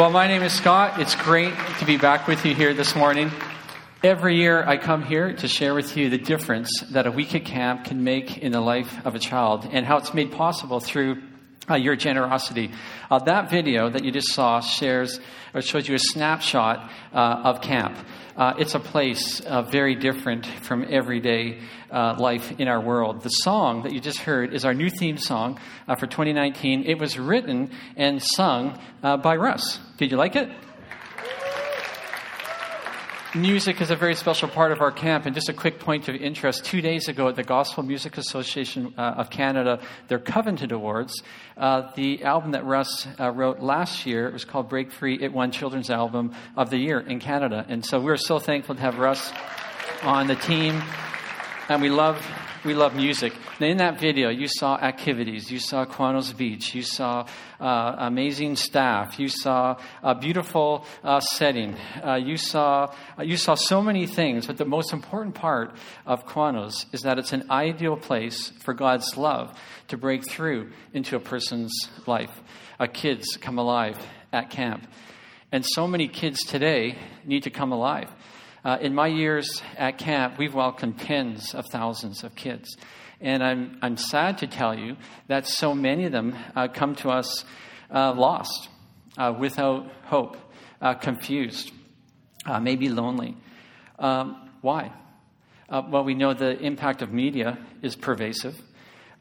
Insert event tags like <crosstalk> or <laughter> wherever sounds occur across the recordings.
Well, my name is Scott. It's great to be back with you here this morning. Every year I come here to share with you the difference that a week at camp can make in the life of a child and how it's made possible through uh, your generosity. Uh, that video that you just saw shares or shows you a snapshot uh, of camp. Uh, it's a place uh, very different from everyday uh, life in our world. The song that you just heard is our new theme song for 2019. It was written and sung by Russ. Did you like it? Music is a very special part of our camp, and just a quick point of interest. Two days ago at the Gospel Music Association uh, of Canada, their Covenant Awards, uh, the album that Russ uh, wrote last year, it was called Break Free, it won Children's Album of the Year in Canada. And so we're so thankful to have Russ on the team, and we love we love music. Now, in that video, you saw activities. You saw Qwanoes Beach. You saw uh, amazing staff. You saw a beautiful uh, setting. Uh, you saw uh, you saw so many things. But the most important part of Qwanoes is that it's an ideal place for God's love to break through into a person's life. Uh, kids come alive at camp, and so many kids today need to come alive. Uh, in my years at camp, we've welcomed tens of thousands of kids. And I'm, I'm sad to tell you that so many of them uh, come to us uh, lost, uh, without hope, uh, confused, uh, maybe lonely. Um, why? well, we know the impact of media is pervasive.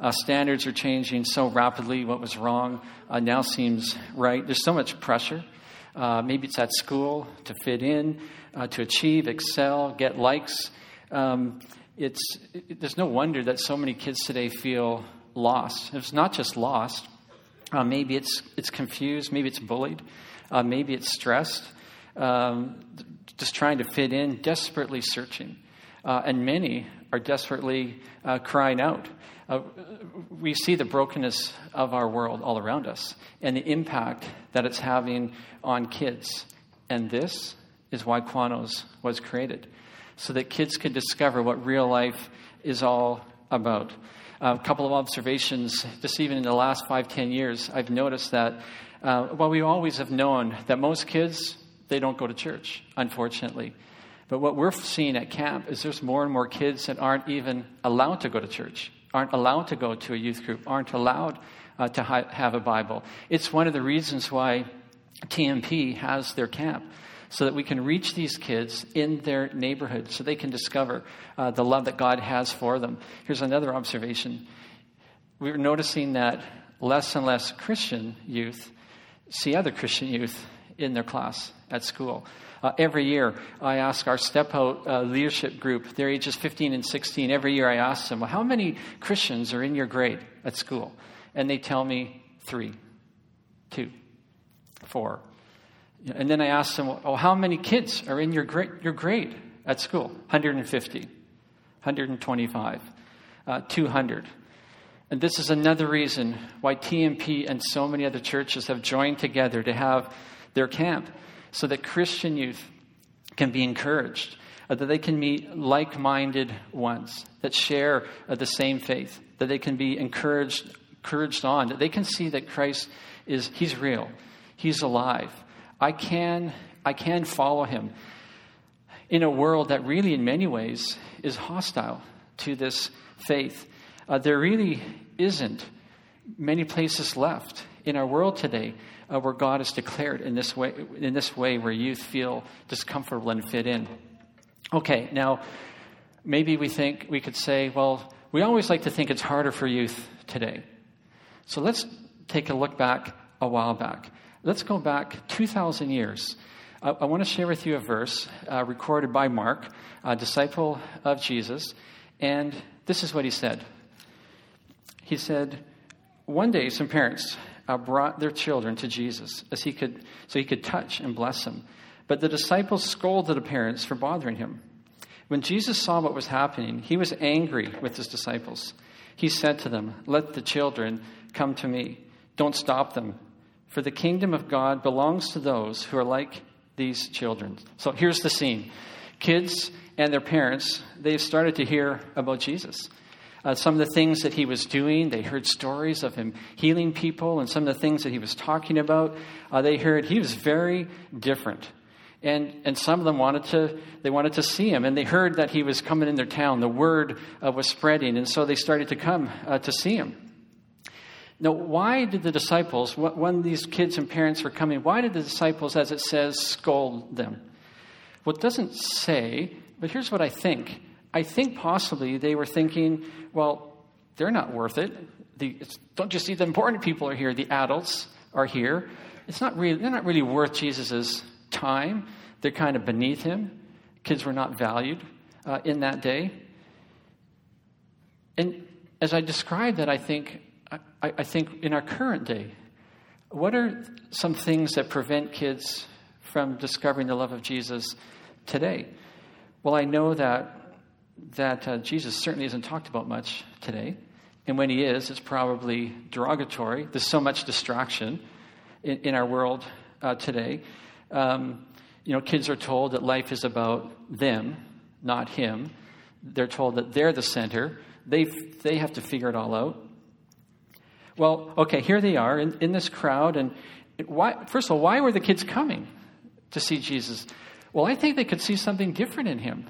standards are changing so rapidly. What was wrong now seems right. There's so much pressure. Maybe it's at school to fit in uh, to achieve, excel, get likes. Um, it's, it, there's no wonder that so many kids today feel lost. It's not just lost. Uh, maybe it's, it's confused. Maybe it's bullied. Uh, maybe it's stressed. Um, just trying to fit in, desperately searching. Uh, and many are desperately uh, crying out. Uh, we see the brokenness of our world all around us and the impact that it's having on kids. And this is why Qwanoes was created, so that kids could discover what real life is all about. a couple of observations, just even in the last five, ten years, I've noticed that, uh, well, we always have known that most kids, they don't go to church, unfortunately. But what we're seeing at camp is there's more and more kids that aren't even allowed to go to church, aren't allowed to go to a youth group, aren't allowed uh, to ha- have a Bible. It's one of the reasons why TMP has their camp so that we can reach these kids in their neighborhood so they can discover uh, the love that God has for them. Here's another observation. We're noticing that less and less Christian youth see other Christian youth in their class at school. Uh, every year, I ask our Step Out uh, leadership group, they're ages 15 and 16, every year I ask them, well, how many Christians are in your grade at school? And they tell me three, two, four, and then I ask them, oh, how many kids are in your grade, your grade at school? 150, 125, uh, 200. And this is another reason why TMP and so many other churches have joined together to have their camp so that Christian youth can be encouraged, uh, that they can meet like minded ones that share uh, the same faith, that they can be encouraged, encouraged on, that they can see that Christ is, He's real, He's alive I can, I can follow him in a world that really, in many ways, is hostile to this faith. Uh, there really isn't many places left in our world today uh, where God is declared in this way, in this way where youth feel discomfortable and fit in. Okay, now maybe we think we could say, well, we always like to think it's harder for youth today. So let's take a look back a while back. Let's go back 2,000 years. I, I want to share with you a verse uh, recorded by Mark, a disciple of Jesus, and this is what he said. He said, One day some parents uh, brought their children to Jesus as he could, so he could touch and bless them. But the disciples scolded the parents for bothering him. When Jesus saw what was happening, he was angry with his disciples. He said to them, Let the children come to me. Don't stop them for the kingdom of God belongs to those who are like these children. So here's the scene kids and their parents, they've started to hear about Jesus. Uh, some of the things that he was doing, they heard stories of him healing people, and some of the things that he was talking about, uh, they heard he was very different. And, and some of them wanted to, they wanted to see him, and they heard that he was coming in their town. The word uh, was spreading, and so they started to come uh, to see him. Now, why did the disciples, when these kids and parents were coming, why did the disciples, as it says, scold them? Well, it doesn't say, but here's what I think. I think possibly they were thinking, well, they're not worth it. The, don't you see the important people are here? The adults are here. It's not really, they're not really worth Jesus' time. They're kind of beneath him. Kids were not valued uh, in that day. And as I describe that, I think, I, I think in our current day, what are some things that prevent kids from discovering the love of Jesus today? Well, I know that that uh, Jesus certainly isn't talked about much today, and when he is, it's probably derogatory. There's so much distraction in, in our world uh, today. Um, you know, kids are told that life is about them, not him. They're told that they're the center. They they have to figure it all out. Well, okay, here they are in, in this crowd, and why? First of all, why were the kids coming to see Jesus? Well, I think they could see something different in him.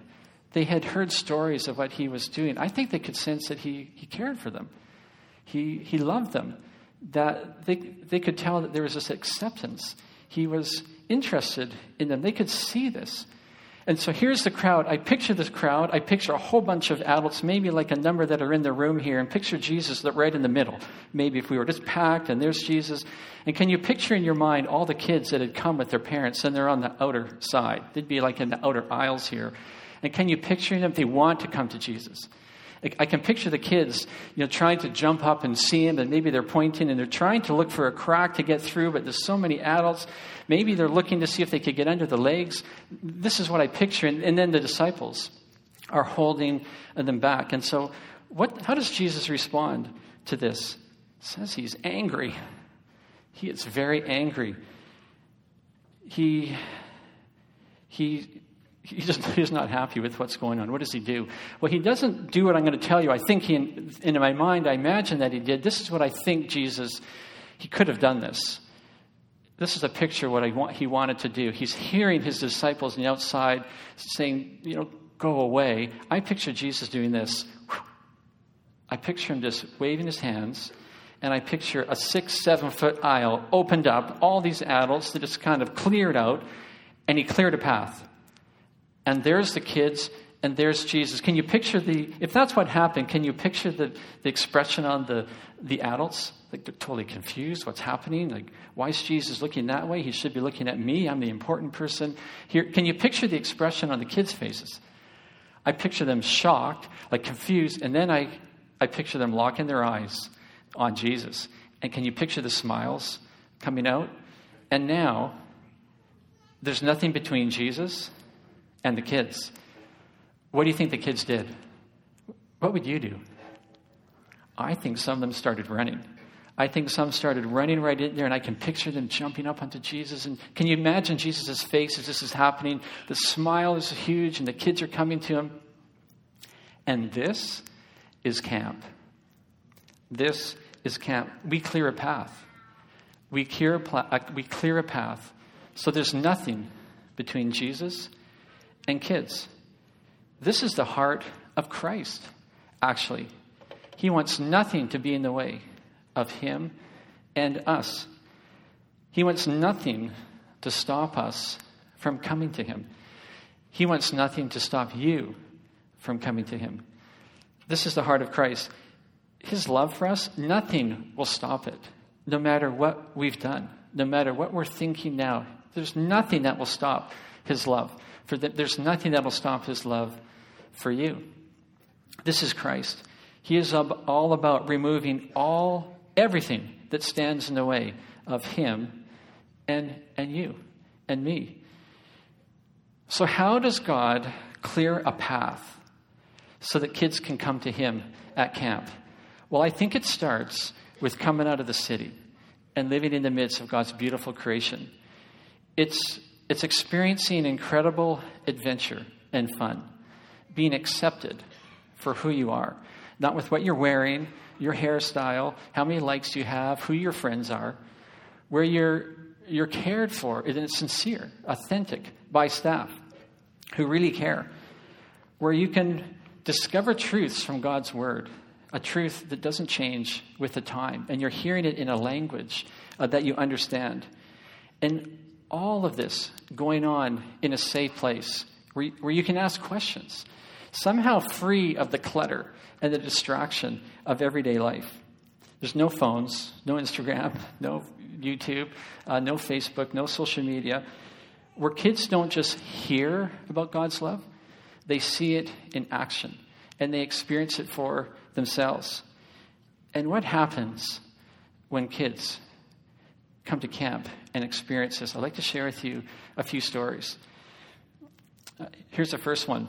They had heard stories of what he was doing. I think they could sense that he, he cared for them. He, he loved them. That they, they could tell that there was this acceptance. He was interested in them. They could see this. And so here's the crowd. I picture this crowd. I picture a whole bunch of adults, maybe like a number that are in the room here, and picture Jesus right in the middle. Maybe if we were just packed and there's Jesus. And can you picture in your mind all the kids that had come with their parents and they're on the outer side? They'd be like in the outer aisles here. And can you picture them? They want to come to Jesus. I can picture the kids, you know, trying to jump up and see him, and maybe they're pointing and they're trying to look for a crack to get through, but there's so many adults. Maybe they're looking to see if they could get under the legs. This is what I picture. And, and then the disciples are holding them back. And so, what, how does Jesus respond to this? It says he's angry. He is very angry. He, he he just <laughs> he's not happy with what's going on. What does he do? Well, he doesn't do what I'm going to tell you. I think he, in, my mind, I imagine that he did. This is what I think Jesus, he could have done this. This is a picture of what want, he wanted to do. He's hearing his disciples on the outside saying, you know, go away. I picture Jesus doing this. I picture him just waving his hands, and I picture a six, seven foot aisle opened up, all these adults that just kind of cleared out, and he cleared a path and there's the kids, and there's Jesus. Can you picture the, if that's what happened, can you picture the, the expression on the, the adults? Like they're totally confused. What's happening? Like, why is Jesus looking that way? He should be looking at me. I'm the important person here. Can you picture the expression on the kids' faces? I picture them shocked, like confused, and then I, I picture them locking their eyes on Jesus. And can you picture the smiles coming out? And now, there's nothing between Jesus and the kids. What do you think the kids did? What would you do? I think some of them started running. I think some started running right in there, and I can picture them jumping up onto Jesus. And can you imagine Jesus' face as this is happening? The smile is huge, and the kids are coming to him. And this is camp. This is camp. We clear a path. We clear a, pla- uh, we clear a path. So there's nothing between Jesus and kids. This is the heart of Christ, actually. He wants nothing to be in the way of Him and us. He wants nothing to stop us from coming to Him. He wants nothing to stop you from coming to Him. This is the heart of Christ. His love for us, nothing will stop it, no matter what we've done, no matter what we're thinking now. There's nothing that will stop His love. For the, there's nothing that will stop his love for you. This is Christ. He is all about removing all everything that stands in the way of him and and you and me. So how does God clear a path so that kids can come to him at camp? Well, I think it starts with coming out of the city and living in the midst of God's beautiful creation. It's it's experiencing incredible adventure and fun, being accepted for who you are, not with what you're wearing, your hairstyle, how many likes you have, who your friends are, where you're, you're cared for and it's sincere, authentic by staff who really care, where you can discover truths from God's Word, a truth that doesn't change with the time, and you're hearing it in a language uh, that you understand. And all of this going on in a safe place where, where you can ask questions, somehow free of the clutter and the distraction of everyday life. There's no phones, no Instagram, <laughs> no YouTube, uh, no Facebook, no social media, where kids don't just hear about God's love, they see it in action and they experience it for themselves. And what happens when kids come to camp and experience this? I'd like to share with you a few stories. Uh, here's the first one.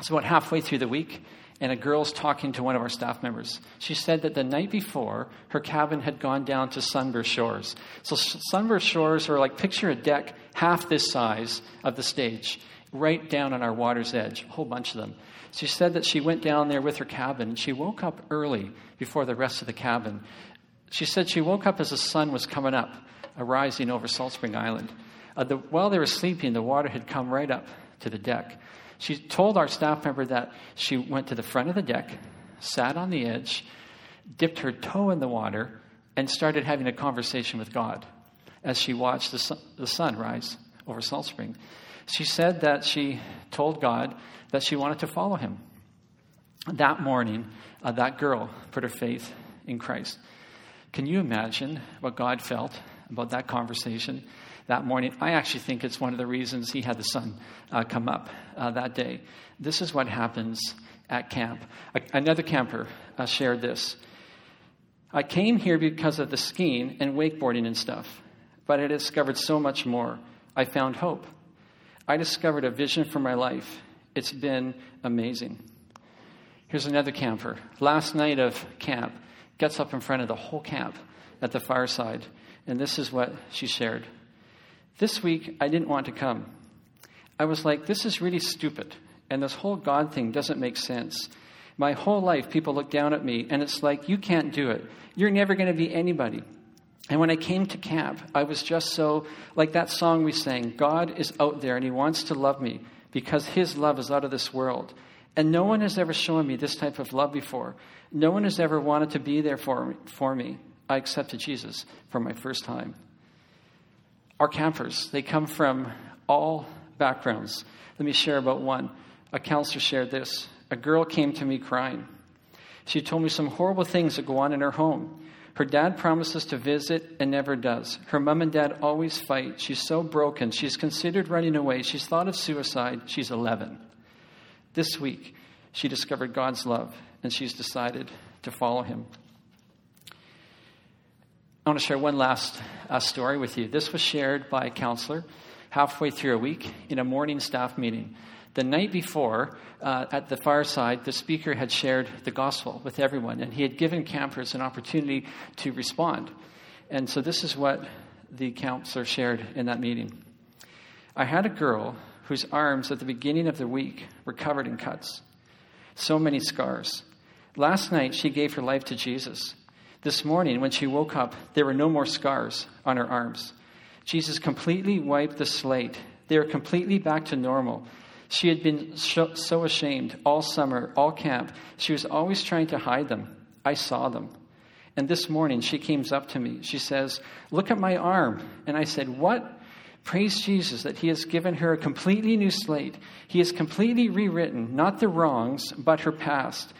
It's about halfway through the week, and a girl's talking to one of our staff members. She said that the night before, her cabin had gone down to Sunburst Shores. So, Sunburst Shores are like picture a deck half this size of the stage, right down on our water's edge, a whole bunch of them. She said that she went down there with her cabin, she woke up early before the rest of the cabin. She said she woke up as the sun was coming up, arising over Salt Spring Island. Uh, the, while they were sleeping, the water had come right up to the deck. She told our staff member that she went to the front of the deck, sat on the edge, dipped her toe in the water, and started having a conversation with God as she watched the sun, the sun rise over Salt Spring. She said that she told God that she wanted to follow him. That morning, uh, that girl put her faith in Christ. Can you imagine what God felt about that conversation? that morning. I actually think it's one of the reasons he had the sun uh, come up uh, that day. This is what happens at camp. A- another camper uh, shared this. I came here because of the skiing and wakeboarding and stuff, but I discovered so much more. I found hope. I discovered a vision for my life. It's been amazing. Here's another camper. Last night of camp, gets up in front of the whole camp at the fireside, and this is what she shared. This week, I didn't want to come. I was like, this is really stupid, and this whole God thing doesn't make sense. My whole life, people look down at me, and it's like, you can't do it. You're never going to be anybody. And when I came to camp, I was just so, like that song we sang God is out there, and He wants to love me because His love is out of this world. And no one has ever shown me this type of love before. No one has ever wanted to be there for me. For me. I accepted Jesus for my first time. Our campers, they come from all backgrounds. Let me share about one. A counselor shared this. A girl came to me crying. She told me some horrible things that go on in her home. Her dad promises to visit and never does. Her mom and dad always fight. She's so broken. She's considered running away. She's thought of suicide. She's 11. This week, she discovered God's love and she's decided to follow him. I want to share one last uh, story with you. This was shared by a counselor halfway through a week in a morning staff meeting. The night before, uh, at the fireside, the speaker had shared the gospel with everyone, and he had given campers an opportunity to respond. And so, this is what the counselor shared in that meeting. I had a girl whose arms at the beginning of the week were covered in cuts, so many scars. Last night, she gave her life to Jesus. This morning, when she woke up, there were no more scars on her arms. Jesus completely wiped the slate. They were completely back to normal. She had been so ashamed all summer, all camp. She was always trying to hide them. I saw them. And this morning, she comes up to me. She says, Look at my arm. And I said, What? Praise Jesus that He has given her a completely new slate. He has completely rewritten not the wrongs, but her past.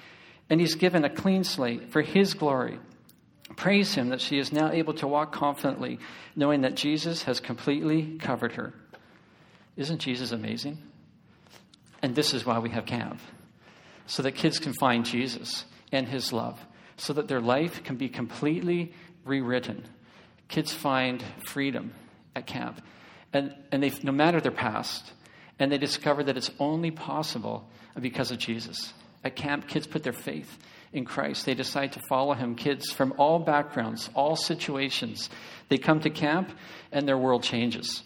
And He's given a clean slate for His glory. Praise Him that she is now able to walk confidently, knowing that Jesus has completely covered her. Isn't Jesus amazing? And this is why we have camp, so that kids can find Jesus and His love, so that their life can be completely rewritten. Kids find freedom at camp, and, and they, no matter their past, and they discover that it's only possible because of Jesus. At camp, kids put their faith in Christ. They decide to follow him. Kids from all backgrounds, all situations. They come to camp and their world changes.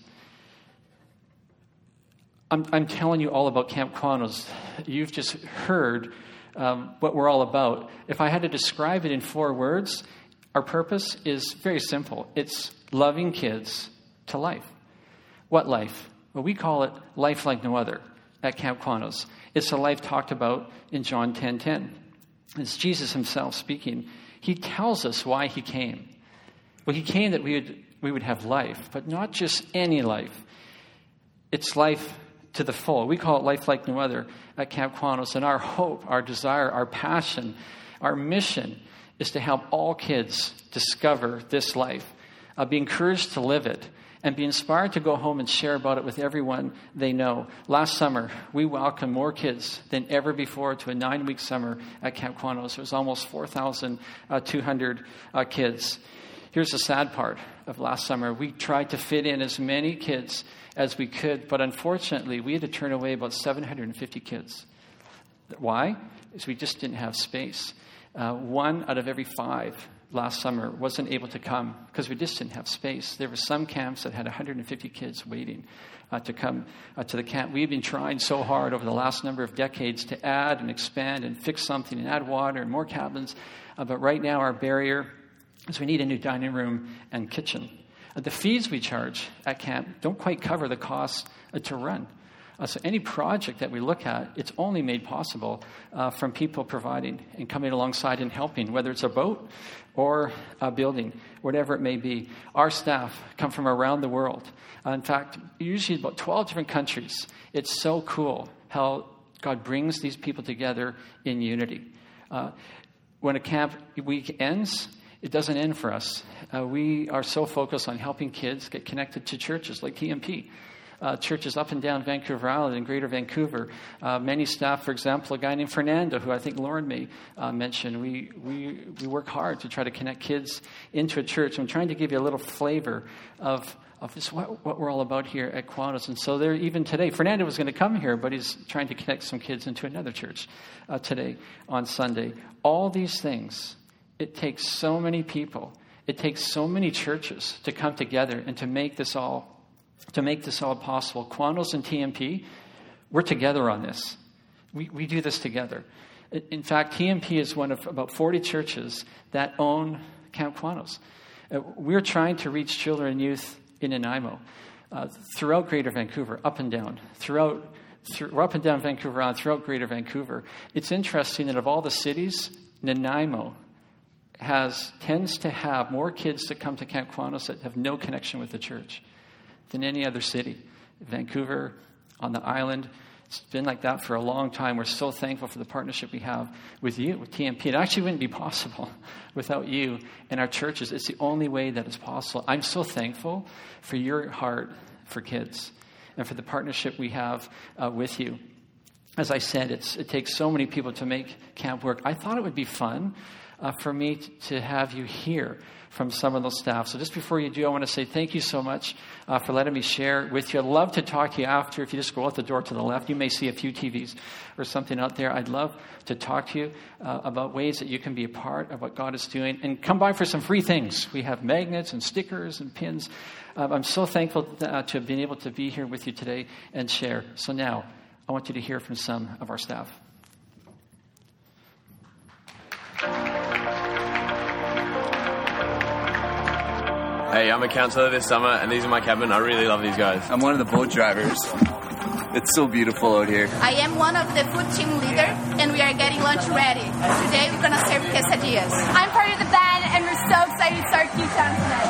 I'm, I'm telling you all about Camp Qwanoes. You've just heard um, what we're all about. If I had to describe it in four words, our purpose is very simple it's loving kids to life. What life? Well, we call it life like no other at Camp Qwanoes. It's a life talked about in John 10:10. 10, 10. It's Jesus himself speaking. He tells us why he came. Well, he came that we would, we would have life, but not just any life. It's life to the full. We call it life like no other at Camp Qwanoes. And our hope, our desire, our passion, our mission is to help all kids discover this life, uh, be encouraged to live it, and be inspired to go home and share about it with everyone they know. Last summer, we welcomed more kids than ever before to a nine week summer at Camp Qwanoes. It was almost 4,200 uh, kids. Here's the sad part of last summer we tried to fit in as many kids as we could, but unfortunately, we had to turn away about 750 kids. Why? Because we just didn't have space. Uh, one out of every five last summer wasn't able to come because we just didn't have space. There were some camps that had 150 kids waiting uh, to come uh, to the camp. We've been trying so hard over the last number of decades to add and expand and fix something and add water and more cabins. Uh, but right now, our barrier is we need a new dining room and kitchen. Uh, the fees we charge at camp don't quite cover the costs uh, to run. Uh, so any project that we look at, it's only made possible uh, from people providing and coming alongside and helping, whether it's a boat or a building, whatever it may be. Our staff come from around the world. Uh, in fact, usually about 12 different countries. It's so cool how God brings these people together in unity. Uh, when a camp week ends, it doesn't end for us. Uh, we are so focused on helping kids get connected to churches like TMP. Uh, churches up and down Vancouver Island and Greater Vancouver. Uh, many staff, for example, a guy named Fernando, who I think Lauren may uh, mention, we, we, we work hard to try to connect kids into a church. I'm trying to give you a little flavor of, of this, what, what we're all about here at Qwanoes. And so there, even today, Fernando was going to come here, but he's trying to connect some kids into another church uh, today on Sunday. All these things it takes so many people, it takes so many churches to come together and to make this all to make this all possible. Qwanoes and TMP, we're together on this. We, we do this together. In fact, TMP is one of about 40 churches that own Camp Qwanoes. Uh, we're trying to reach children and youth in Nanaimo, uh, throughout Greater Vancouver, up and down, throughout through, up and down Vancouver Island, throughout Greater Vancouver. It's interesting that of all the cities, Nanaimo has tends to have more kids that come to Camp Qwanoes that have no connection with the church than any other city. Vancouver, on the island, it's been like that for a long time. We're so thankful for the partnership we have with you, with TMP. It actually wouldn't be possible <laughs> without you and our churches. It's the only way that it's possible. I'm so thankful for your heart for kids and for the partnership we have uh, with you. As I said, it takes so many people to make camp work. I thought it would be fun uh, for me to have you hear from some of those staff. So just before you do, I want to say thank you so much uh, for letting me share with you. I'd love to talk to you after. If you just go out the door to the left, you may see a few TVs or something out there. I'd love to talk to you uh, about ways that you can be a part of what God is doing. And come by for some free things. We have magnets and stickers and pins. Uh, I'm so thankful uh, to have been able to be here with you today and share. So now, I want you to hear from some of our staff. Hey, I'm a counselor this summer, and these are my cabin. I really love these guys. I'm one of the boat drivers. It's so beautiful out here. I am one of the food team leader, and we are getting lunch ready. Today we're gonna serve quesadillas. I'm part of the band, and we're so excited to start Q-Town tonight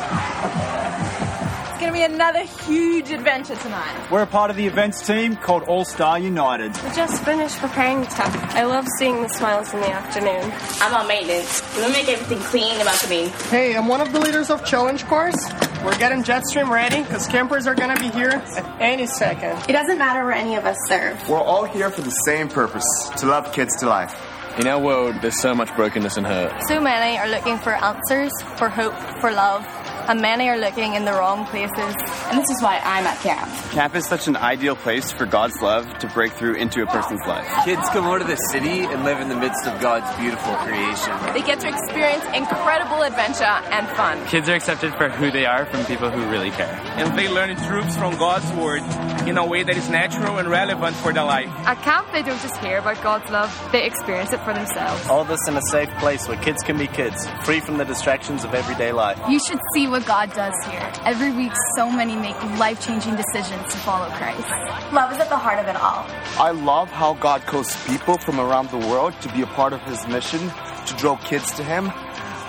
going to be another huge adventure tonight. We're a part of the events team called All Star United. We just finished preparing the stuff. I love seeing the smiles in the afternoon. I'm on maintenance. We make everything clean about the me. Hey, I'm one of the leaders of Challenge Course. We're getting Jetstream ready because campers are going to be here at any second. It doesn't matter where any of us serve. We're all here for the same purpose to love kids to life. In our world, there's so much brokenness and hurt. So many are looking for answers, for hope, for love and many are looking in the wrong places. And this is why I'm at camp. Camp is such an ideal place for God's love to break through into a person's life. Kids come out of the city and live in the midst of God's beautiful creation. They get to experience incredible adventure and fun. Kids are accepted for who they are from people who really care. And they learn truths from God's Word in a way that is natural and relevant for their life. At camp, they don't just hear about God's love, they experience it for themselves. All this in a safe place where kids can be kids, free from the distractions of everyday life. You should see what God does here. Every week, so many make life changing decisions to follow Christ. Love is at the heart of it all. I love how God calls people from around the world to be a part of His mission to draw kids to Him.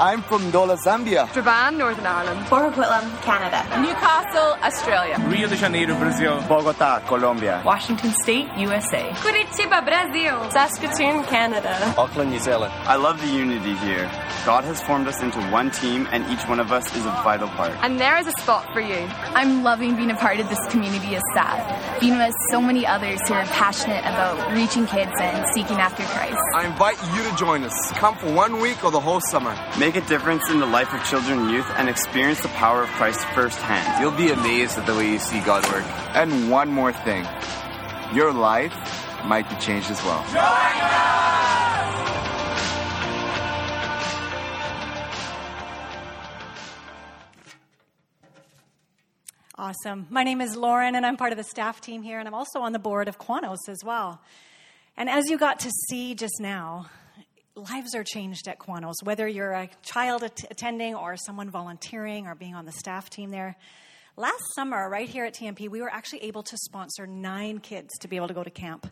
I'm from Dola, Zambia. Strabane, Northern Ireland. Port Coquitlam, Canada. Newcastle, Australia. Rio de Janeiro, Brazil. Bogota, Colombia. Washington State, USA. Curitiba, Brazil. Saskatoon, Canada. Auckland, New Zealand. I love the unity here. God has formed us into one team, and each one of us is a vital part. And there is a spot for you. I'm loving being a part of this community of staff, being with so many others who are passionate about reaching kids and seeking after Christ. I invite you to join us. Come for one week or the whole summer. Make a difference in the life of children and youth and experience the power of Christ firsthand. You'll be amazed at the way you see God work. And one more thing your life might be changed as well. Awesome. My name is Lauren, and I'm part of the staff team here, and I'm also on the board of Qwanoes as well. And as you got to see just now, lives are changed at Qwanoes, whether you're a child at- attending or someone volunteering or being on the staff team there. Last summer, right here at TMP, we were actually able to sponsor nine kids to be able to go to camp.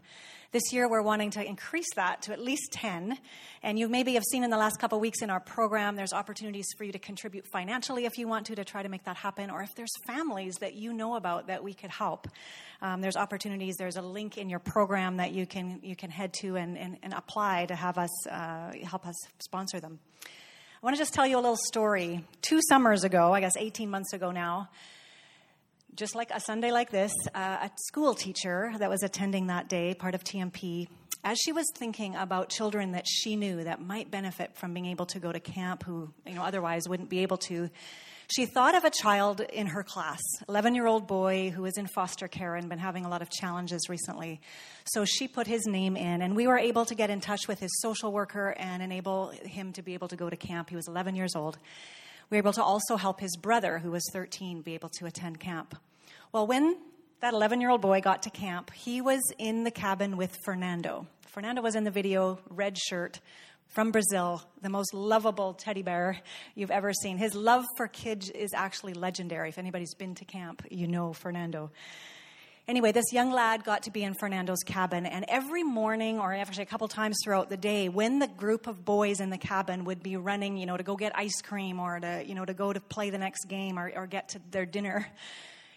This year, we're wanting to increase that to at least 10. And you maybe have seen in the last couple weeks in our program, there's opportunities for you to contribute financially if you want to, to try to make that happen. Or if there's families that you know about that we could help, um, there's opportunities. There's a link in your program that you can, you can head to and, and, and apply to have us uh, help us sponsor them. I want to just tell you a little story. Two summers ago, I guess 18 months ago now, just like a Sunday like this, uh, a school teacher that was attending that day, part of TMP, as she was thinking about children that she knew that might benefit from being able to go to camp who you know otherwise wouldn't be able to, she thought of a child in her class, 11 year old boy who was in foster care and been having a lot of challenges recently. So she put his name in, and we were able to get in touch with his social worker and enable him to be able to go to camp. He was 11 years old. We were able to also help his brother, who was 13, be able to attend camp. Well, when that 11 year old boy got to camp, he was in the cabin with Fernando. Fernando was in the video, red shirt, from Brazil, the most lovable teddy bear you've ever seen. His love for kids is actually legendary. If anybody's been to camp, you know Fernando. Anyway, this young lad got to be in Fernando's cabin, and every morning, or actually a couple times throughout the day, when the group of boys in the cabin would be running, you know, to go get ice cream or to, you know, to go to play the next game or, or get to their dinner,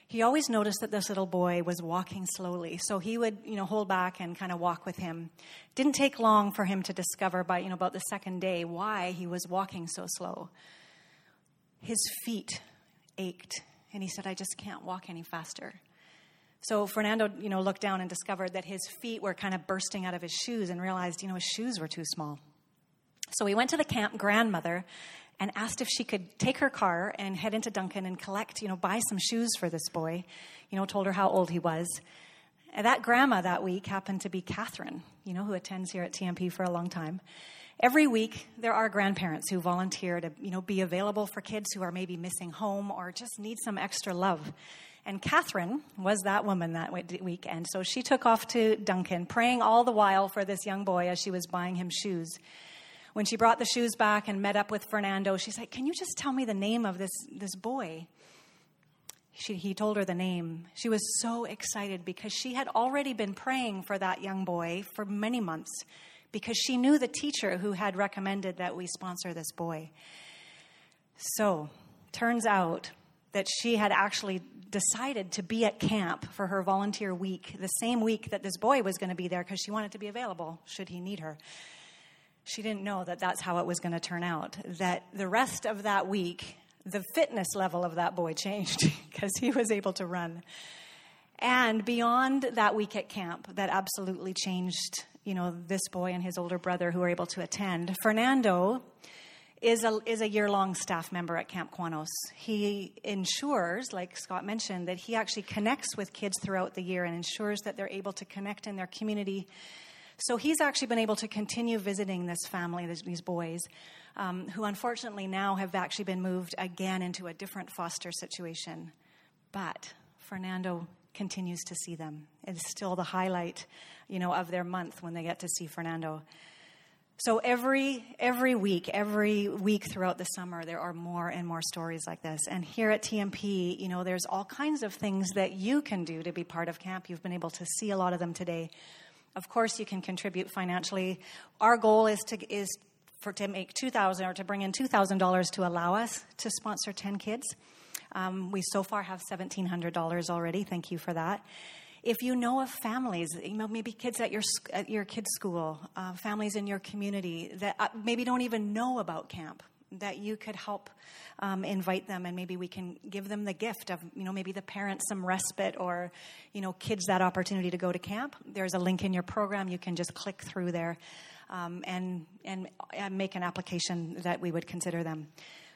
he always noticed that this little boy was walking slowly. So he would, you know, hold back and kind of walk with him. Didn't take long for him to discover by, you know, about the second day why he was walking so slow. His feet ached, and he said, I just can't walk any faster. So Fernando, you know, looked down and discovered that his feet were kind of bursting out of his shoes and realized, you know, his shoes were too small. So he went to the camp grandmother and asked if she could take her car and head into Duncan and collect, you know, buy some shoes for this boy. You know, told her how old he was. And that grandma that week happened to be Catherine, you know, who attends here at TMP for a long time. Every week, there are grandparents who volunteer to, you know, be available for kids who are maybe missing home or just need some extra love. And Catherine was that woman that week, and so she took off to Duncan, praying all the while for this young boy as she was buying him shoes. When she brought the shoes back and met up with Fernando, she's like, Can you just tell me the name of this, this boy? She, he told her the name. She was so excited because she had already been praying for that young boy for many months because she knew the teacher who had recommended that we sponsor this boy. So, turns out that she had actually decided to be at camp for her volunteer week, the same week that this boy was going to be there because she wanted to be available should he need her. She didn't know that that's how it was going to turn out. That the rest of that week, the fitness level of that boy <laughs> changed because he was able to run. And beyond that week at camp, that absolutely changed, you know, this boy and his older brother who were able to attend. Fernando is a, is a year long staff member at Camp Qwanoes. He ensures, like Scott mentioned, that he actually connects with kids throughout the year and ensures that they're able to connect in their community. So he's actually been able to continue visiting this family, these boys, um, who unfortunately now have actually been moved again into a different foster situation. But Fernando continues to see them. It's still the highlight, you know, of their month when they get to see Fernando. So every every week, every week throughout the summer, there are more and more stories like this. And here at TMP, you know, there's all kinds of things that you can do to be part of camp. You've been able to see a lot of them today. Of course, you can contribute financially. Our goal is to is for to make two thousand or to bring in two thousand dollars to allow us to sponsor ten kids. Um, we so far have seventeen hundred dollars already. Thank you for that. If you know of families, you know, maybe kids at your, at your kids' school, uh, families in your community that uh, maybe don't even know about camp, that you could help um, invite them and maybe we can give them the gift of you know maybe the parents some respite or you know kids that opportunity to go to camp. There's a link in your program. You can just click through there um, and, and and make an application that we would consider them.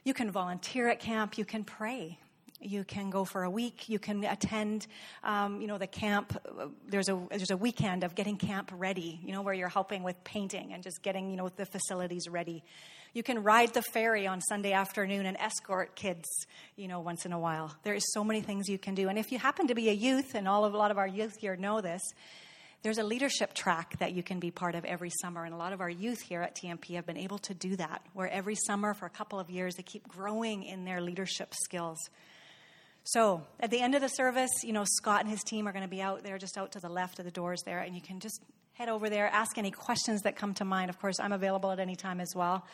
You can volunteer at camp. You can pray you can go for a week. You can attend, um, you know, the camp. There's a there's a weekend of getting camp ready. You know, where you're helping with painting and just getting you know the facilities ready. You can ride the ferry on Sunday afternoon and escort kids, you know, once in a while. There is so many things you can do. And if you happen to be a youth, and all of a lot of our youth here know this, there's a leadership track that you can be part of every summer. And a lot of our youth here at TMP have been able to do that, where every summer for a couple of years they keep growing in their leadership skills. So at the end of the service, you know, Scott and his team are going to be out there, just out to the left of the doors there, and you can just head over there, ask any questions that come to mind. Of course, I'm available at any time as well.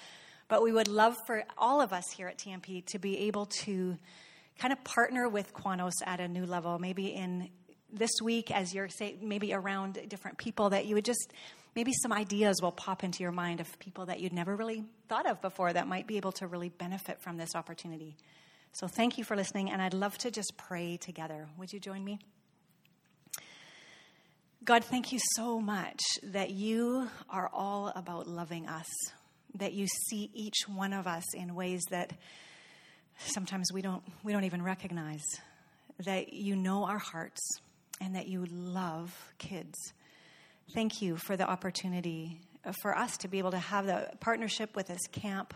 But we would love for all of us here at TMP to be able to kind of partner with Qwanoes at a new level, maybe in this week as you're say maybe around different people that you would just maybe some ideas will pop into your mind of people that you'd never really thought of before that might be able to really benefit from this opportunity. So thank you for listening, and I'd love to just pray together. Would you join me? God, thank you so much that you are all about loving us, that you see each one of us in ways that sometimes we don't, we don't even recognize, that you know our hearts, and that you love kids. Thank you for the opportunity for us to be able to have the partnership with this camp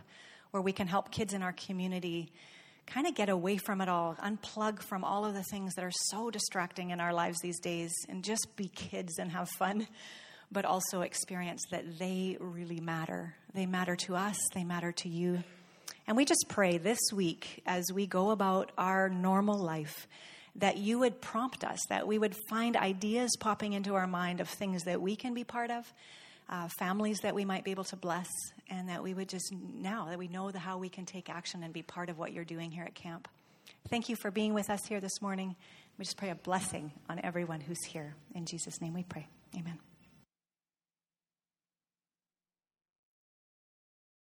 where we can help kids in our community kind of get away from it all, unplug from all of the things that are so distracting in our lives these days, and just be kids and have fun, but also experience that they really matter. They matter to us, they matter to you. And we just pray this week as we go about our normal life that you would prompt us, that we would find ideas popping into our mind of things that we can be part of, uh, families that we might be able to bless, and that we would just now that we know the, how we can take action and be part of what you're doing here at camp. Thank you for being with us here this morning. We just pray a blessing on everyone who's here. In Jesus' name we pray. Amen.